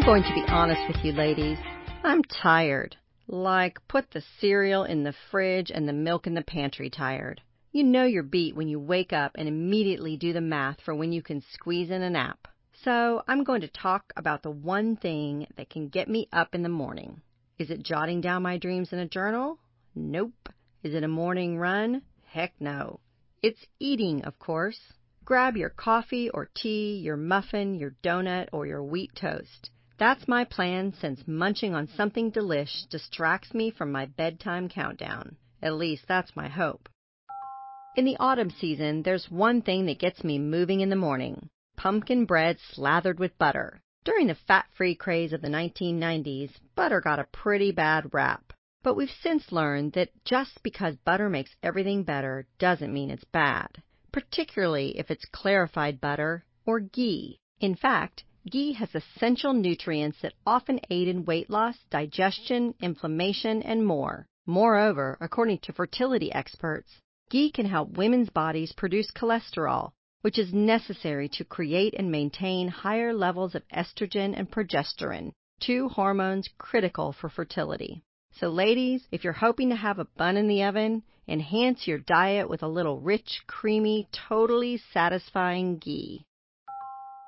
going to be honest with you, ladies. I'm tired. Like, put the cereal in the fridge and the milk in the pantry tired. You know you're beat when you wake up and immediately do the math for when you can squeeze in a nap. So, I'm going to talk about the one thing that can get me up in the morning. Is it jotting down my dreams in a journal? Nope. Is it a morning run? Heck no. It's eating, of course. Grab your coffee or tea, your muffin, your donut, or your wheat toast. That's my plan since munching on something delish distracts me from my bedtime countdown. At least that's my hope. In the autumn season, there's one thing that gets me moving in the morning pumpkin bread slathered with butter. During the fat free craze of the 1990s, butter got a pretty bad rap. But we've since learned that just because butter makes everything better doesn't mean it's bad, particularly if it's clarified butter or ghee. In fact, Ghee has essential nutrients that often aid in weight loss, digestion, inflammation, and more. Moreover, according to fertility experts, ghee can help women's bodies produce cholesterol, which is necessary to create and maintain higher levels of estrogen and progesterone, two hormones critical for fertility. So, ladies, if you're hoping to have a bun in the oven, enhance your diet with a little rich, creamy, totally satisfying ghee.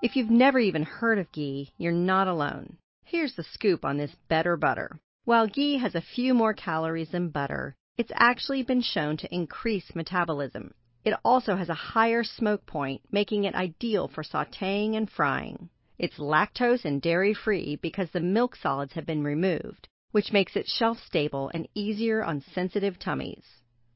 If you've never even heard of ghee, you're not alone. Here's the scoop on this better butter. While ghee has a few more calories than butter, it's actually been shown to increase metabolism. It also has a higher smoke point, making it ideal for sautéing and frying. It's lactose and dairy free because the milk solids have been removed, which makes it shelf stable and easier on sensitive tummies.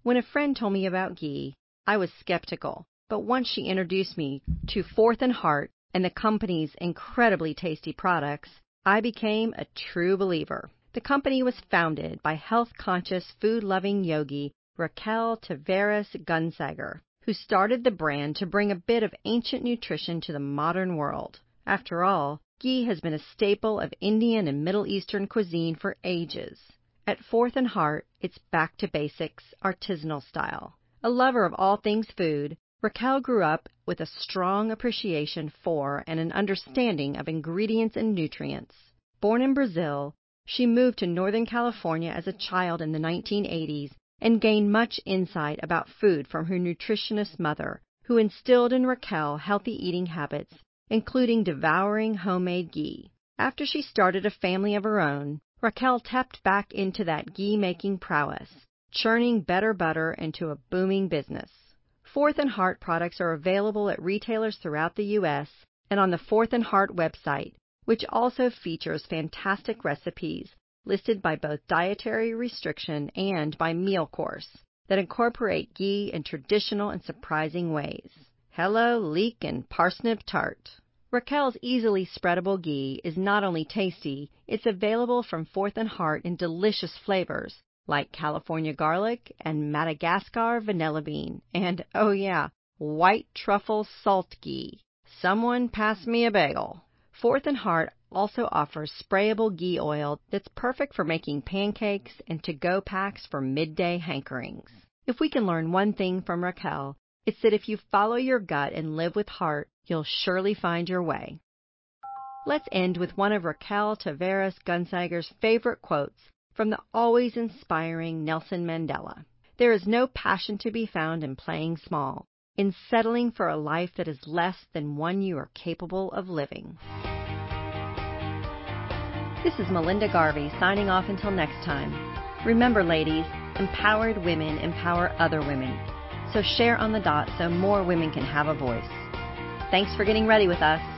When a friend told me about ghee, I was skeptical, but once she introduced me to Fourth and Heart, and the company's incredibly tasty products, I became a true believer. The company was founded by health conscious, food loving yogi Raquel Tavares Gunsagar, who started the brand to bring a bit of ancient nutrition to the modern world. After all, ghee has been a staple of Indian and Middle Eastern cuisine for ages. At Fourth and Heart, it's back to basics, artisanal style. A lover of all things food, Raquel grew up with a strong appreciation for and an understanding of ingredients and nutrients. Born in Brazil, she moved to Northern California as a child in the 1980s and gained much insight about food from her nutritionist mother, who instilled in Raquel healthy eating habits, including devouring homemade ghee. After she started a family of her own, Raquel tapped back into that ghee making prowess, churning better butter into a booming business. Fourth and Heart products are available at retailers throughout the U.S. and on the Fourth and Heart website, which also features fantastic recipes listed by both dietary restriction and by meal course that incorporate ghee in traditional and surprising ways. Hello, leek and parsnip tart. Raquel's easily spreadable ghee is not only tasty, it's available from Fourth and Heart in delicious flavors like California garlic and Madagascar vanilla bean, and oh yeah, white truffle salt ghee. Someone pass me a bagel. Fourth and Heart also offers sprayable ghee oil that's perfect for making pancakes and to-go packs for midday hankerings. If we can learn one thing from Raquel, it's that if you follow your gut and live with heart, you'll surely find your way. Let's end with one of Raquel Tavares Gunsagar's favorite quotes from the always inspiring Nelson Mandela. There is no passion to be found in playing small, in settling for a life that is less than one you are capable of living. This is Melinda Garvey signing off until next time. Remember, ladies, empowered women empower other women. So share on the dot so more women can have a voice. Thanks for getting ready with us.